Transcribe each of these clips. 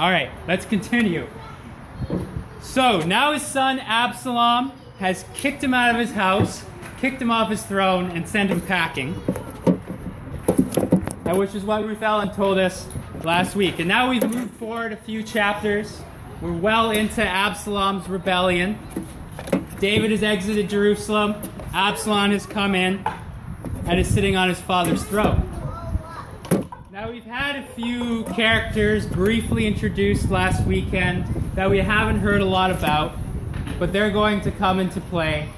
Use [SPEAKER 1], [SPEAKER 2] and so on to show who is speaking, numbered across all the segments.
[SPEAKER 1] All right, let's continue. So now his son Absalom has kicked him out of his house, kicked him off his throne, and sent him packing. Which is what Ruth Ellen told us last week. And now we've moved forward a few chapters. We're well into Absalom's rebellion. David has exited Jerusalem. Absalom has come in and is sitting on his father's throne. We've had a few characters briefly introduced last weekend that we haven't heard a lot about, but they're going to come into play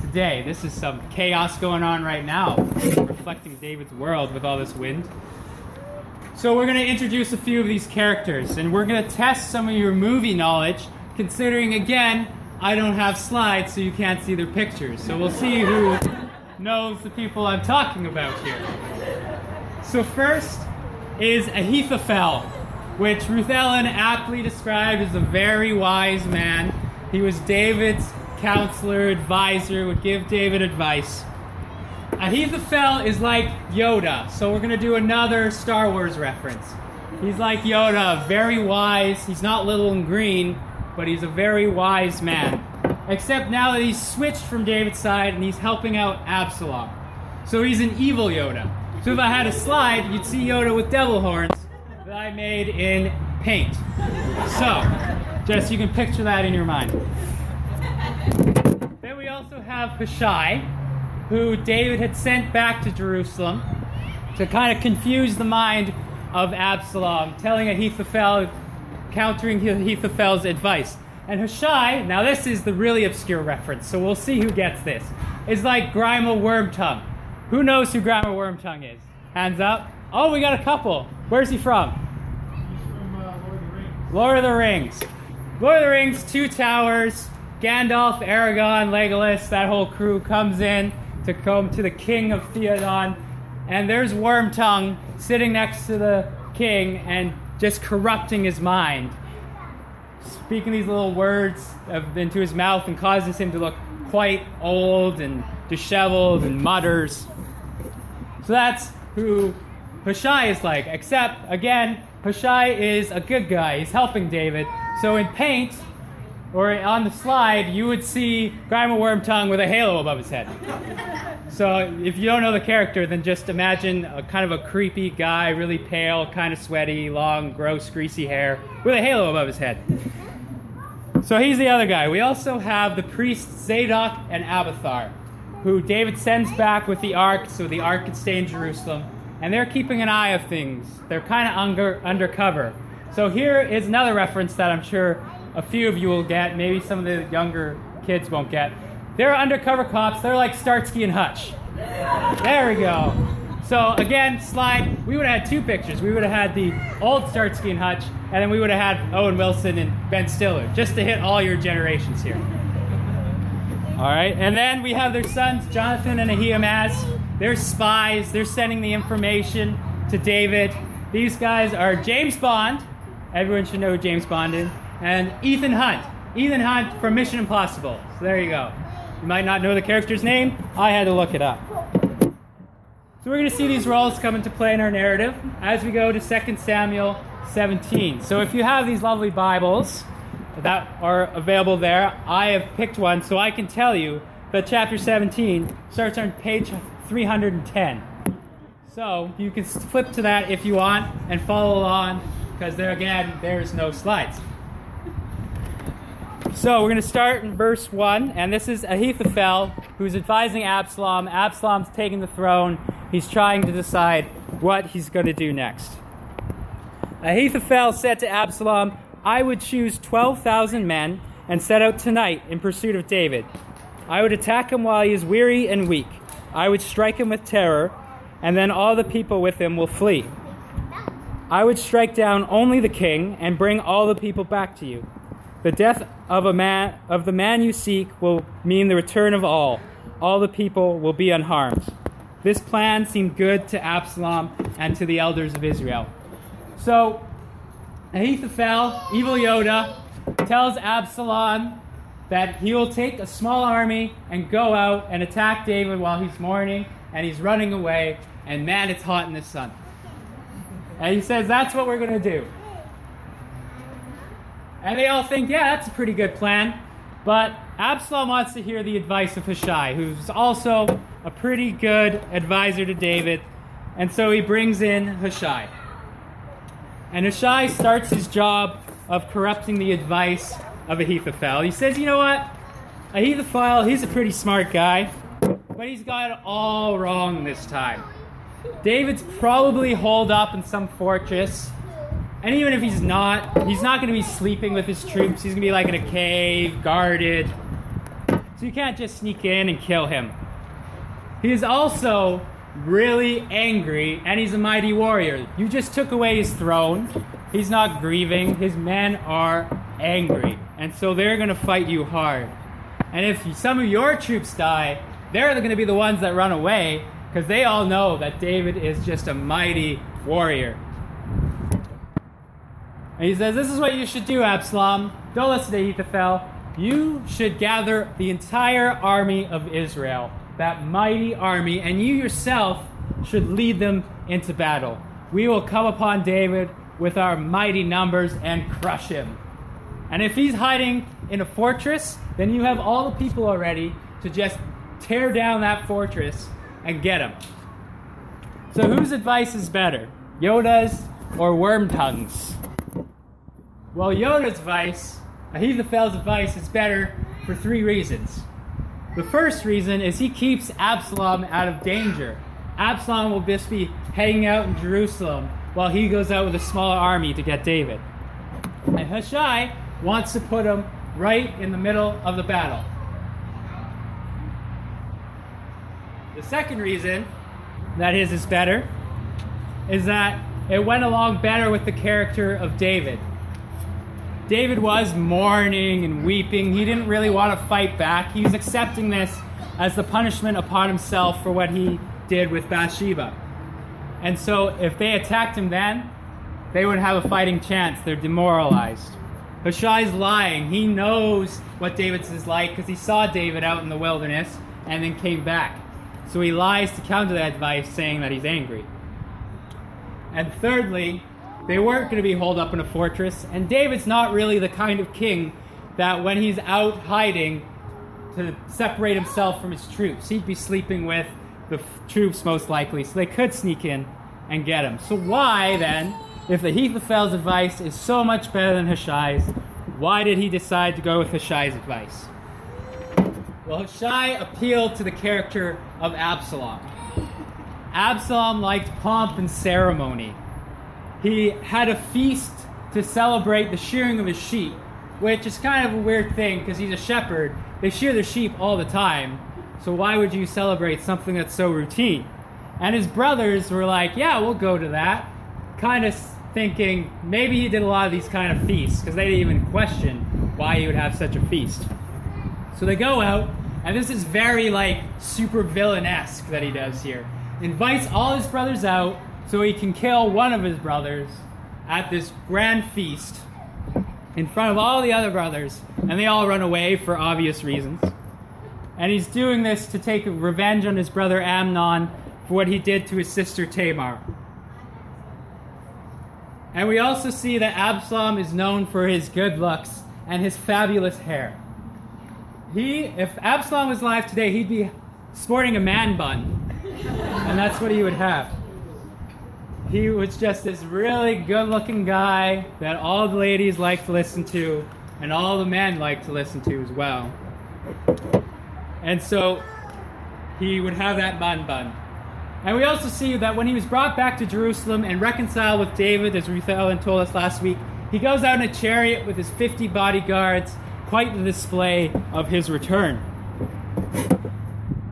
[SPEAKER 1] today. This is some chaos going on right now, reflecting David's world with all this wind. So, we're going to introduce a few of these characters, and we're going to test some of your movie knowledge, considering, again, I don't have slides, so you can't see their pictures. So, we'll see who knows the people I'm talking about here. So, first is Ahithophel, which Ruth Ellen aptly described as a very wise man. He was David's counselor, advisor, would give David advice. Ahithophel is like Yoda, so we're going to do another Star Wars reference. He's like Yoda, very wise. He's not little and green, but he's a very wise man. Except now that he's switched from David's side and he's helping out Absalom. So he's an evil Yoda. So if I had a slide, you'd see Yoda with devil horns that I made in paint. So, just you can picture that in your mind. Then we also have Hushai, who David had sent back to Jerusalem to kind of confuse the mind of Absalom, telling Ahithophel, countering Ahithophel's advice. And Hushai, now this is the really obscure reference, so we'll see who gets this, is like Grima Wormtongue. Who knows who Grima Wormtongue is? Hands up. Oh, we got a couple. Where's he from?
[SPEAKER 2] He's from uh, Lord of the Rings.
[SPEAKER 1] Lord of the Rings. Lord of the Rings, Two Towers, Gandalf, Aragorn, Legolas, that whole crew comes in to come to the king of Theoden. And there's Wormtongue sitting next to the king and just corrupting his mind. Speaking these little words of, into his mouth and causes him to look quite old and disheveled and mutters. So that's who Hushai is like. Except, again, Hushai is a good guy. He's helping David. So in paint, or on the slide, you would see Grima Wormtongue with a halo above his head. So if you don't know the character, then just imagine a kind of a creepy guy, really pale, kind of sweaty, long, gross, greasy hair, with a halo above his head. So he's the other guy. We also have the priests Zadok and Abiathar, who David sends back with the ark so the ark can stay in Jerusalem. And they're keeping an eye of things. They're kind of under, undercover. So here is another reference that I'm sure a few of you will get. Maybe some of the younger kids won't get. They're undercover cops. They're like Starsky and Hutch. There we go. So again, slide. We would have had two pictures. We would have had the old Starsky and Hutch, and then we would have had Owen Wilson and Ben Stiller, just to hit all your generations here. All right, and then we have their sons, Jonathan and Ahimaaz. They're spies. They're sending the information to David. These guys are James Bond. Everyone should know who James Bond is. And Ethan Hunt. Ethan Hunt from Mission Impossible. So there you go. You might not know the character's name. I had to look it up. So we're going to see these roles come into play in our narrative as we go to 2 Samuel 17. So if you have these lovely Bibles that are available there, I have picked one so I can tell you that chapter 17 starts on page 310. So you can flip to that if you want and follow along because there again, there's no slides. So we're going to start in verse 1, and this is Ahithophel who's advising Absalom. Absalom's taking the throne. He's trying to decide what he's going to do next. Ahithophel said to Absalom, I would choose 12,000 men and set out tonight in pursuit of David. I would attack him while he is weary and weak. I would strike him with terror, and then all the people with him will flee. I would strike down only the king and bring all the people back to you. The death of a man of the man you seek will mean the return of all. All the people will be unharmed. This plan seemed good to Absalom and to the elders of Israel. So Ahithophel, evil Yoda, tells Absalom that he will take a small army and go out and attack David while he's mourning and he's running away. And man, it's hot in the sun. And he says, That's what we're going to do. And they all think, yeah, that's a pretty good plan. But Absalom wants to hear the advice of Hushai, who's also a pretty good advisor to David. And so he brings in Hushai. And Hushai starts his job of corrupting the advice of Ahithophel. He says, you know what? Ahithophel, he's a pretty smart guy, but he's got it all wrong this time. David's probably holed up in some fortress. And even if he's not, he's not going to be sleeping with his troops. He's going to be like in a cave, guarded. So you can't just sneak in and kill him. He is also really angry, and he's a mighty warrior. You just took away his throne. He's not grieving. His men are angry. And so they're going to fight you hard. And if some of your troops die, they're going to be the ones that run away because they all know that David is just a mighty warrior. And he says, This is what you should do, Absalom. Don't listen to Ahithophel. You should gather the entire army of Israel, that mighty army, and you yourself should lead them into battle. We will come upon David with our mighty numbers and crush him. And if he's hiding in a fortress, then you have all the people already to just tear down that fortress and get him. So, whose advice is better, Yoda's or Wormtongue's? Well, Yoda's advice, Ahithophel's advice, is better for three reasons. The first reason is he keeps Absalom out of danger. Absalom will just be hanging out in Jerusalem while he goes out with a smaller army to get David. And Hushai wants to put him right in the middle of the battle. The second reason that his is better is that it went along better with the character of David. David was mourning and weeping. He didn't really want to fight back. He was accepting this as the punishment upon himself for what he did with Bathsheba. And so if they attacked him then, they would have a fighting chance. They're demoralized. Hushai's lying. He knows what David's is like because he saw David out in the wilderness and then came back. So he lies to counter that advice, saying that he's angry. And thirdly, they weren't going to be holed up in a fortress, and David's not really the kind of king that when he's out hiding to separate himself from his troops, he'd be sleeping with the troops most likely, so they could sneak in and get him. So why then, if Ahithophel's advice is so much better than Hushai's, why did he decide to go with Hushai's advice? Well, Hushai appealed to the character of Absalom. Absalom liked pomp and ceremony. He had a feast to celebrate the shearing of his sheep, which is kind of a weird thing because he's a shepherd. They shear their sheep all the time, so why would you celebrate something that's so routine? And his brothers were like, Yeah, we'll go to that. Kind of thinking maybe he did a lot of these kind of feasts because they didn't even question why he would have such a feast. So they go out, and this is very like super villainesque that he does here. Invites all his brothers out so he can kill one of his brothers at this grand feast in front of all the other brothers, and they all run away for obvious reasons. And he's doing this to take revenge on his brother Amnon for what he did to his sister Tamar. And we also see that Absalom is known for his good looks and his fabulous hair. He, if Absalom was alive today, he'd be sporting a man bun. And that's what he would have. He was just this really good looking guy that all the ladies like to listen to, and all the men like to listen to as well. And so he would have that bun bun. And we also see that when he was brought back to Jerusalem and reconciled with David, as Ruth Ellen told us last week, he goes out in a chariot with his 50 bodyguards, quite the display of his return.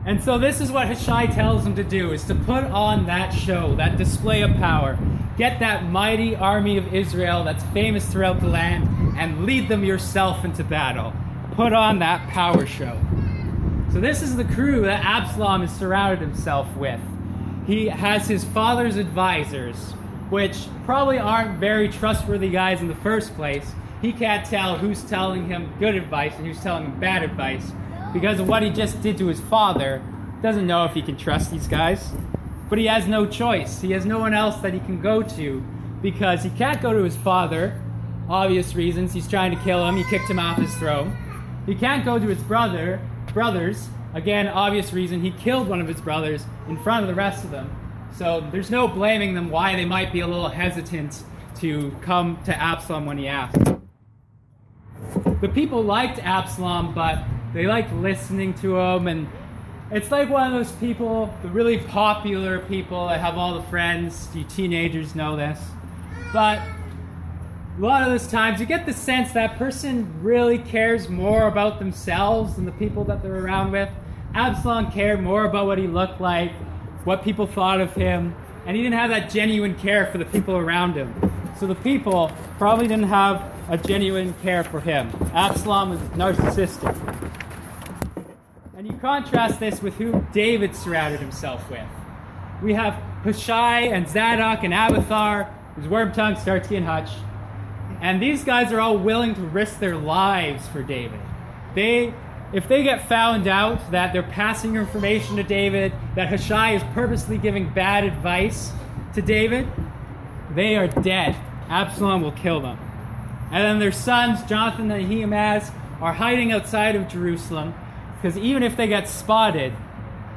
[SPEAKER 1] And so this is what Hushai tells him to do, is to put on that show, that display of power. Get that mighty army of Israel that's famous throughout the land and lead them yourself into battle. Put on that power show. So this is the crew that Absalom has surrounded himself with. He has his father's advisors, which probably aren't very trustworthy guys in the first place. He can't tell who's telling him good advice and who's telling him bad advice because of what he just did to his father. Doesn't know if he can trust these guys. But he has no choice. He has no one else that he can go to because he can't go to his father obvious reasons. He's trying to kill him. He kicked him off his throne. He can't go to his brother, brothers. Again, obvious reason. He killed one of his brothers in front of the rest of them. So there's no blaming them why they might be a little hesitant to come to Absalom when he asked. The people liked Absalom, but they like listening to him and it's like one of those people, the really popular people that have all the friends. You teenagers know this. But a lot of those times you get the sense that person really cares more about themselves than the people that they're around with. Absalom cared more about what he looked like, what people thought of him, and he didn't have that genuine care for the people around him. So the people probably didn't have a genuine care for him. Absalom was narcissistic. And you contrast this with who David surrounded himself with. We have Hushai and Zadok and Abiathar, who's Wormtongue, Starsky, and Hutch. And these guys are all willing to risk their lives for David. They, if they get found out that they're passing information to David, that Hushai is purposely giving bad advice to David, they are dead. Absalom will kill them. And then their sons, Jonathan and Ahimaaz, are hiding outside of Jerusalem because even if they get spotted,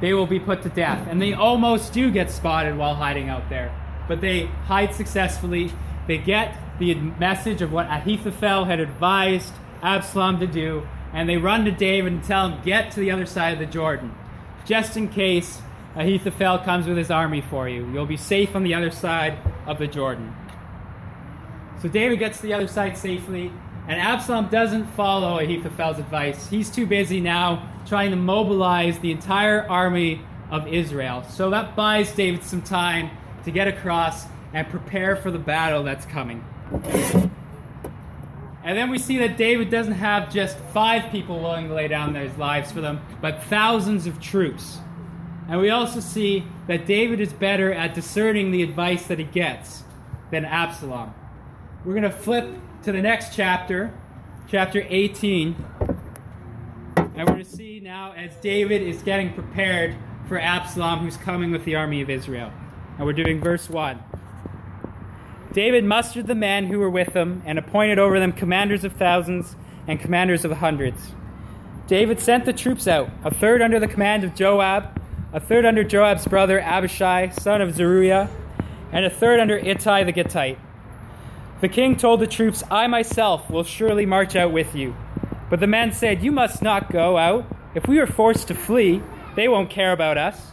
[SPEAKER 1] they will be put to death. And they almost do get spotted while hiding out there. But they hide successfully. They get the message of what Ahithophel had advised Absalom to do, and they run to David and tell him, Get to the other side of the Jordan. Just in case Ahithophel comes with his army for you. You'll be safe on the other side of the Jordan. So David gets to the other side safely, and Absalom doesn't follow Ahithophel's advice. He's too busy now trying to mobilize the entire army of Israel. So that buys David some time to get across and prepare for the battle that's coming. And then we see that David doesn't have just five people willing to lay down their lives for them, but thousands of troops. And we also see that David is better at discerning the advice that he gets than Absalom. We're going to flip to the next chapter, chapter 18. And we're going to see now as David is getting prepared for Absalom, who's coming with the army of Israel. And we're doing verse 1. David mustered the men who were with him and appointed over them commanders of thousands and commanders of hundreds. David sent the troops out, a third under the command of Joab, a third under Joab's brother Abishai, son of Zeruiah, and a third under Ittai the Gittite. The king told the troops, I myself will surely march out with you. But the men said, You must not go out. If we are forced to flee, they won't care about us.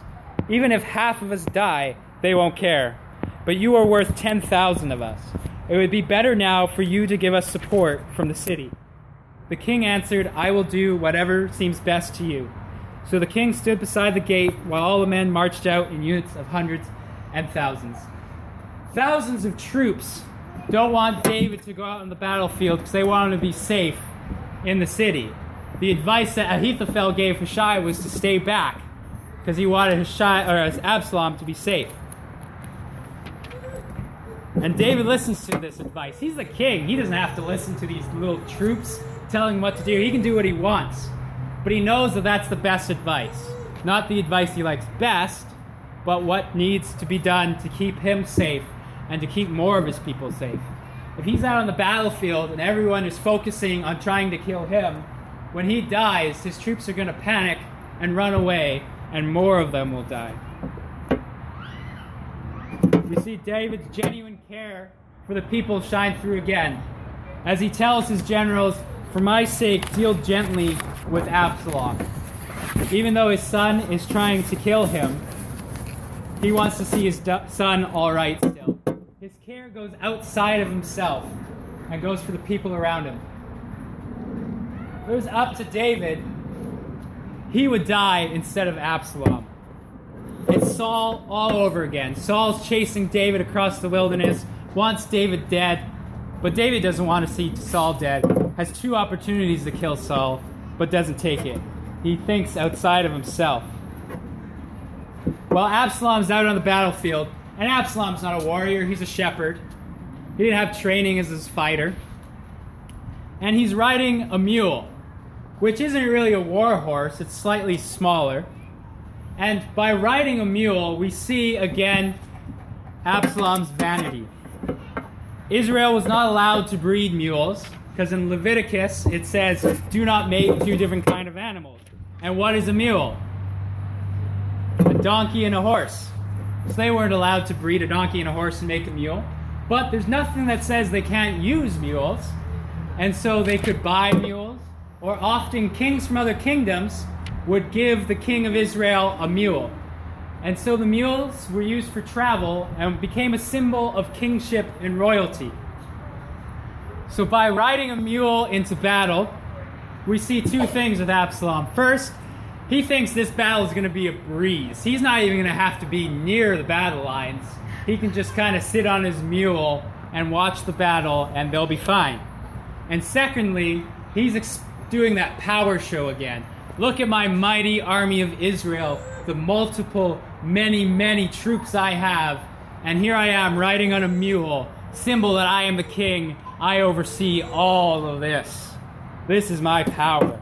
[SPEAKER 1] Even if half of us die, they won't care. But you are worth 10,000 of us. It would be better now for you to give us support from the city. The king answered, I will do whatever seems best to you. So the king stood beside the gate while all the men marched out in units of hundreds and thousands. Thousands of troops don't want David to go out on the battlefield because they want him to be safe in the city. The advice that Ahithophel gave Hushai was to stay back because he wanted Hushai or Absalom to be safe. And David listens to this advice. He's the king. He doesn't have to listen to these little troops telling him what to do. He can do what he wants. But he knows that that's the best advice. Not the advice he likes best, but what needs to be done to keep him safe and to keep more of his people safe. If he's out on the battlefield and everyone is focusing on trying to kill him, when he dies, his troops are going to panic and run away, and more of them will die. We see David's genuine care for the people shine through again as he tells his generals, For my sake, deal gently with Absalom. Even though his son is trying to kill him, he wants to see his son all right still. His care goes outside of himself and goes for the people around him. If it was up to David, he would die instead of Absalom. It's Saul all over again. Saul's chasing David across the wilderness, wants David dead, but David doesn't want to see Saul dead. Has two opportunities to kill Saul, but doesn't take it. He thinks outside of himself. While Absalom's out on the battlefield, and Absalom's not a warrior, he's a shepherd. He didn't have training as a fighter. And he's riding a mule, which isn't really a war horse, it's slightly smaller. And by riding a mule, we see again Absalom's vanity. Israel was not allowed to breed mules because in Leviticus it says, do not make two different kind of animals. And what is a mule? A donkey and a horse. So they weren't allowed to breed a donkey and a horse and make a mule. But there's nothing that says they can't use mules. And so they could buy mules, or often kings from other kingdoms would give the king of Israel a mule. And so the mules were used for travel and became a symbol of kingship and royalty. So by riding a mule into battle, we see two things with Absalom. First, he thinks this battle is going to be a breeze. He's not even going to have to be near the battle lines. He can just kind of sit on his mule and watch the battle, and they'll be fine. And secondly, he's ex- doing that power show again. Look at my mighty army of Israel, the multiple, many, many troops I have. And here I am riding on a mule, symbol that I am the king. I oversee all of this. This is my power.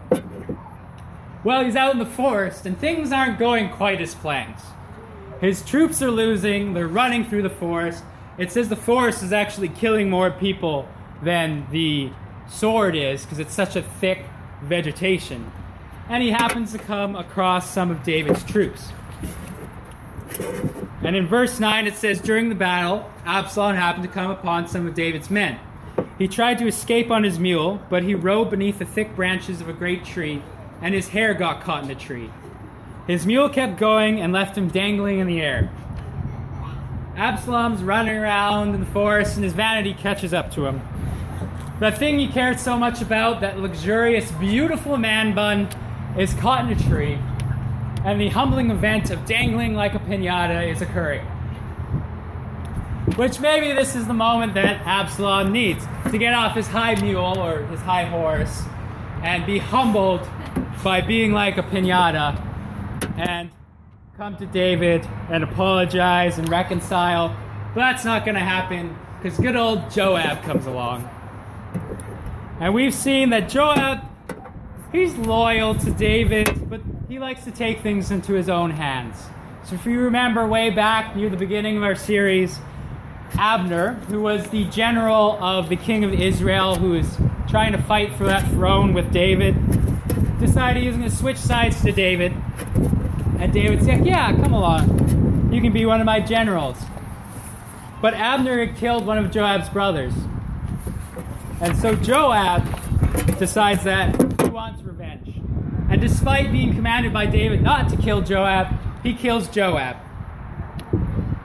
[SPEAKER 1] Well, he's out in the forest, and things aren't going quite as planned. His troops are losing, they're running through the forest. It says the forest is actually killing more people than the sword is because it's such a thick vegetation. And he happens to come across some of David's troops. And in verse 9 it says, During the battle, Absalom happened to come upon some of David's men. He tried to escape on his mule, but he rode beneath the thick branches of a great tree, and his hair got caught in a tree. His mule kept going and left him dangling in the air. Absalom's running around in the forest, and his vanity catches up to him. The thing he cared so much about, that luxurious, beautiful man bun, is caught in a tree, and the humbling event of dangling like a pinata is occurring. Which maybe this is the moment that Absalom needs to get off his high mule or his high horse and be humbled by being like a pinata and come to David and apologize and reconcile. But that's not going to happen because good old Joab comes along. And we've seen that Joab, he's loyal to David, but he likes to take things into his own hands. So if you remember way back near the beginning of our series, Abner, who was the general of the king of Israel, who was trying to fight for that throne with David, decided he was going to switch sides to David. And David said, Yeah, come along. You can be one of my generals. But Abner had killed one of Joab's brothers. And so Joab decides that he wants revenge. And despite being commanded by David not to kill Joab, he kills Joab.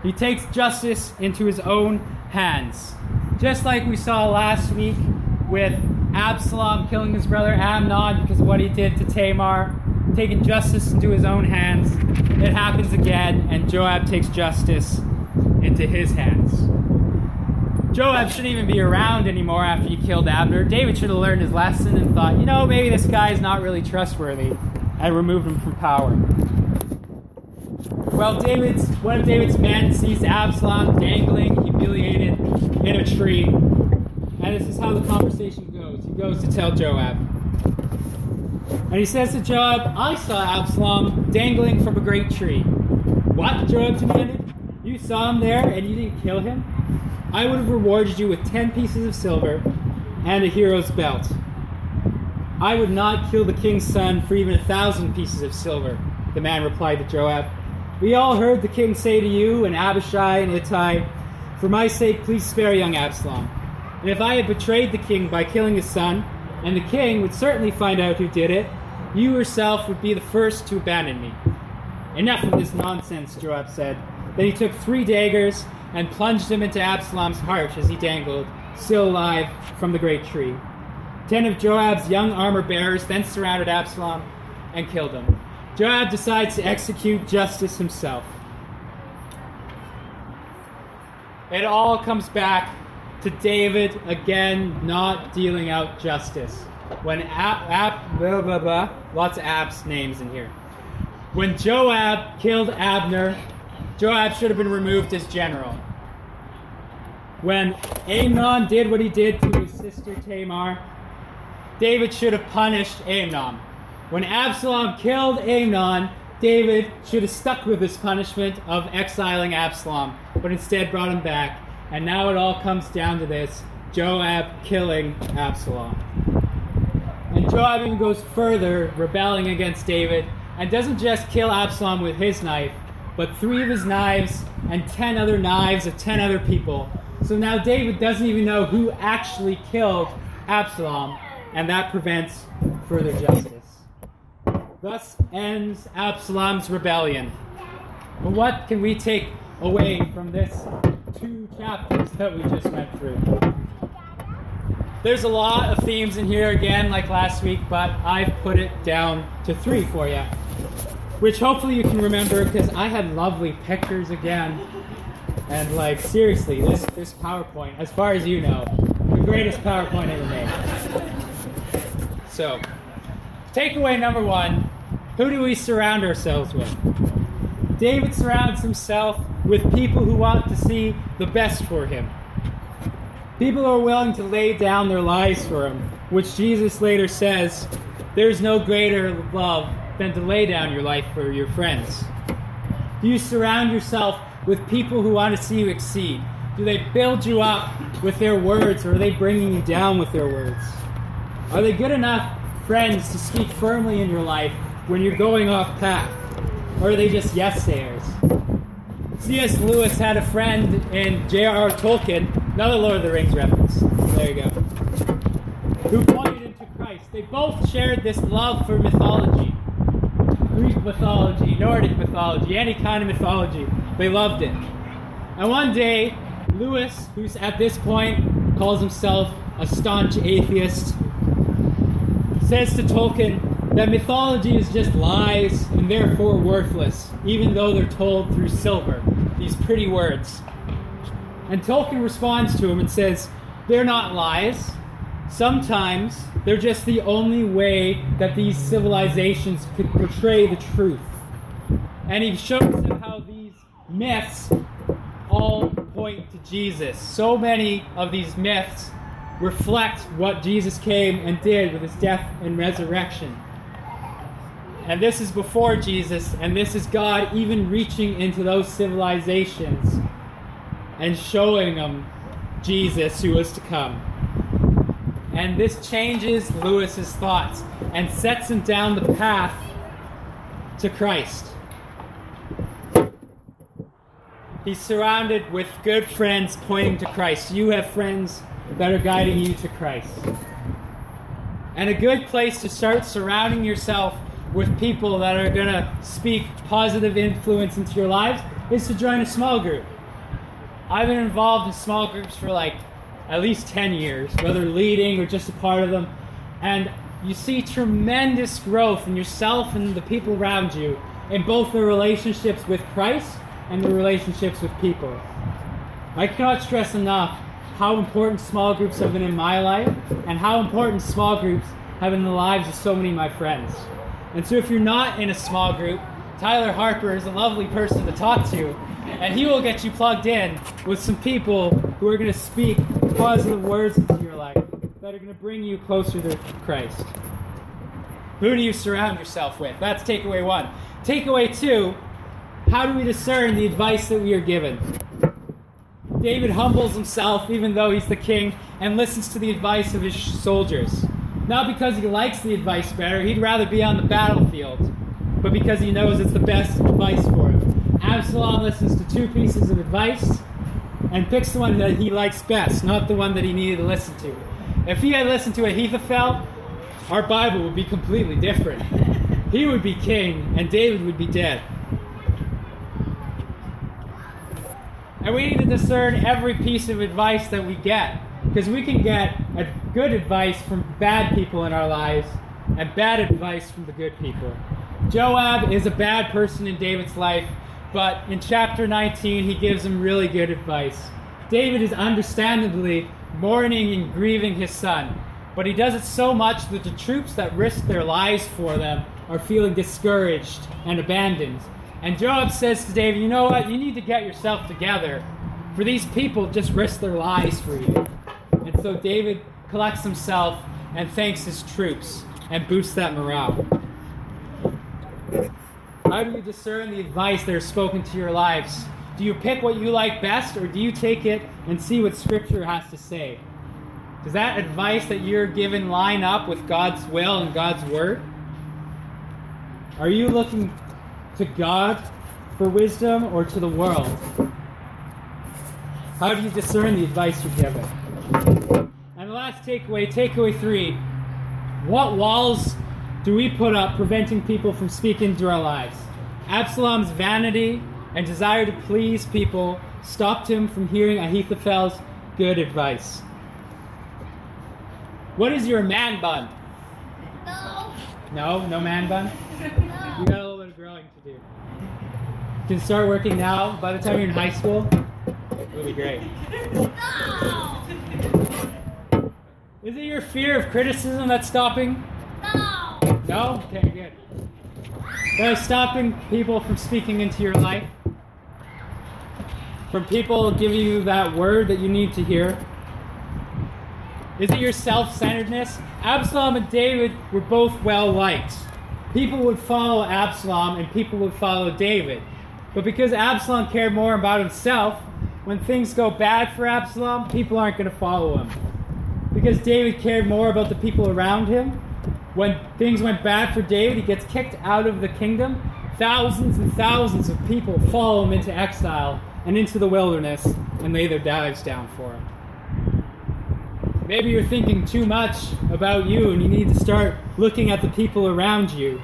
[SPEAKER 1] He takes justice into his own hands. Just like we saw last week with Absalom killing his brother Amnon because of what he did to Tamar, taking justice into his own hands, it happens again, and Joab takes justice into his hands. Joab shouldn't even be around anymore after he killed Abner. David should have learned his lesson and thought, you know, maybe this guy is not really trustworthy, and removed him from power. Well, David's one of David's men sees Absalom dangling, humiliated in a tree, and this is how the conversation goes. He goes to tell Joab, and he says to Joab, "I saw Absalom dangling from a great tree." What? Joab demanded. You saw him there, and you didn't kill him? I would have rewarded you with ten pieces of silver and a hero's belt. I would not kill the king's son for even a thousand pieces of silver, the man replied to Joab. We all heard the king say to you and Abishai and Ittai, For my sake, please spare young Absalom. And if I had betrayed the king by killing his son, and the king would certainly find out who did it, you yourself would be the first to abandon me. Enough of this nonsense, Joab said. Then he took three daggers and plunged them into Absalom's heart as he dangled, still alive, from the great tree. Ten of Joab's young armor bearers then surrounded Absalom and killed him. Joab decides to execute justice himself. It all comes back to David again not dealing out justice. When Ab, blah, blah, blah, lots of Ab's names in here. When Joab killed Abner, Joab should have been removed as general. When Amnon did what he did to his sister Tamar, David should have punished Amnon. When Absalom killed Amnon, David should have stuck with his punishment of exiling Absalom, but instead brought him back And now it all comes down to this Joab killing Absalom. And Joab even goes further, rebelling against David, and doesn't just kill Absalom with his knife, but three of his knives and ten other knives of ten other people. So now David doesn't even know who actually killed Absalom, and that prevents further justice. Thus ends Absalom's rebellion. But what can we take away from this two chapters that we just went through? There's a lot of themes in here again, like last week, but I've put it down to three for you, which hopefully you can remember because I had lovely pictures again. And like seriously, this this PowerPoint, as far as you know, the greatest PowerPoint ever made. So, takeaway number one: Who do we surround ourselves with? David surrounds himself with people who want to see the best for him. People who are willing to lay down their lives for him, which Jesus later says, there's no greater love than to lay down your life for your friends. Do you surround yourself with people who want to see you exceed? Do they build you up with their words or are they bringing you down with their words? Are they good enough friends to speak firmly in your life when you're going off path? Or are they just yes sayers? C.S. Lewis had a friend in J.R.R. Tolkien, another Lord of the Rings reference. There you go. Who pointed into Christ. They both shared this love for mythology Greek mythology, Nordic mythology, any kind of mythology. They loved it. And one day, Lewis, who's at this point calls himself a staunch atheist, says to Tolkien that mythology is just lies and therefore worthless, even though they're told through silver, these pretty words. And Tolkien responds to him and says, They're not lies. Sometimes they're just the only way that these civilizations could portray the truth. And he shows him how these myths all point to Jesus. So many of these myths reflect what Jesus came and did with his death and resurrection. And this is before Jesus, and this is God even reaching into those civilizations and showing them Jesus who was to come. And this changes Lewis's thoughts and sets him down the path to Christ. He's surrounded with good friends pointing to Christ. You have friends that are guiding you to Christ. And a good place to start surrounding yourself with people that are going to speak positive influence into your lives is to join a small group. I've been involved in small groups for like at least 10 years, whether leading or just a part of them. And you see tremendous growth in yourself and the people around you in both the relationships with Christ and the relationships with people. I cannot stress enough how important small groups have been in my life and how important small groups have been in the lives of so many of my friends. And so if you're not in a small group, Tyler Harper is a lovely person to talk to, and he will get you plugged in with some people who are going to speak positive words into your life that are going to bring you closer to Christ. Who do you surround yourself with? That's takeaway one. Takeaway two how do we discern the advice that we are given? David humbles himself, even though he's the king, and listens to the advice of his soldiers. Not because he likes the advice better, he'd rather be on the battlefield, but because he knows it's the best advice for him. Absalom listens to two pieces of advice and picks the one that he likes best, not the one that he needed to listen to. If he had listened to Ahithophel, our Bible would be completely different. He would be king, and David would be dead. And we need to discern every piece of advice that we get. Because we can get good advice from bad people in our lives and bad advice from the good people. Joab is a bad person in David's life, but in chapter 19, he gives him really good advice. David is understandably mourning and grieving his son, but he does it so much that the troops that risk their lives for them are feeling discouraged and abandoned. And Joab says to David, You know what? You need to get yourself together. For these people just risk their lives for you. So David collects himself and thanks his troops and boosts that morale. How do you discern the advice that is spoken to your lives? Do you pick what you like best, or do you take it and see what Scripture has to say? Does that advice that you're given line up with God's will and God's word? Are you looking to God for wisdom or to the world? How do you discern the advice you're given? And the last takeaway, takeaway three what walls do we put up preventing people from speaking into our lives? Absalom's vanity and desire to please people stopped him from hearing Ahithophel's good advice. What is your man bun?
[SPEAKER 3] No.
[SPEAKER 1] No, no man bun? You got a little bit of growing to do. You can start working now. By the time you're in high school, it'll be great.
[SPEAKER 3] No.
[SPEAKER 1] Is it your fear of criticism that's stopping?
[SPEAKER 3] No.
[SPEAKER 1] No? Okay, good. That is stopping people from speaking into your life? From people giving you that word that you need to hear? Is it your self centeredness? Absalom and David were both well liked. People would follow Absalom and people would follow David. But because Absalom cared more about himself, when things go bad for Absalom, people aren't going to follow him. Because David cared more about the people around him, when things went bad for David, he gets kicked out of the kingdom. Thousands and thousands of people follow him into exile and into the wilderness and lay their lives down for him. Maybe you're thinking too much about you and you need to start looking at the people around you.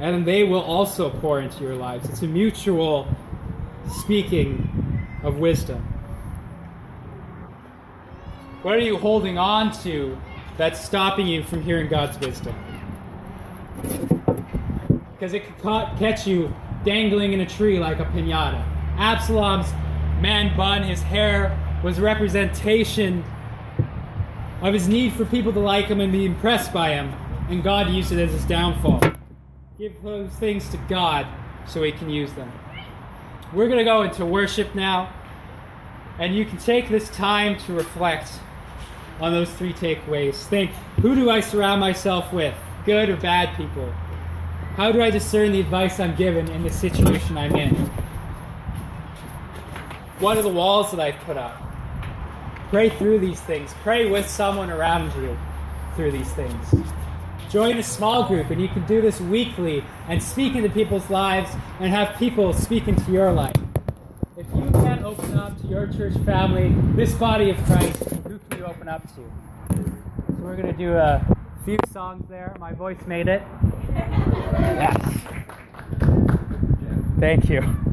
[SPEAKER 1] And they will also pour into your lives. It's a mutual speaking of wisdom. What are you holding on to that's stopping you from hearing God's wisdom? Because it could ca- catch you dangling in a tree like a pinata. Absalom's man bun, his hair, was representation of his need for people to like him and be impressed by him, and God used it as his downfall. Give those things to God so he can use them. We're going to go into worship now, and you can take this time to reflect on those three takeaways. Think who do I surround myself with, good or bad people? How do I discern the advice I'm given in the situation I'm in? What are the walls that I've put up? Pray through these things. Pray with someone around you through these things. Join a small group, and you can do this weekly and speak into people's lives and have people speak into your life. If you can't open up to your church family, this body of Christ, you open up to? So we're going to do a few songs there. My voice made it. Yes. Thank you.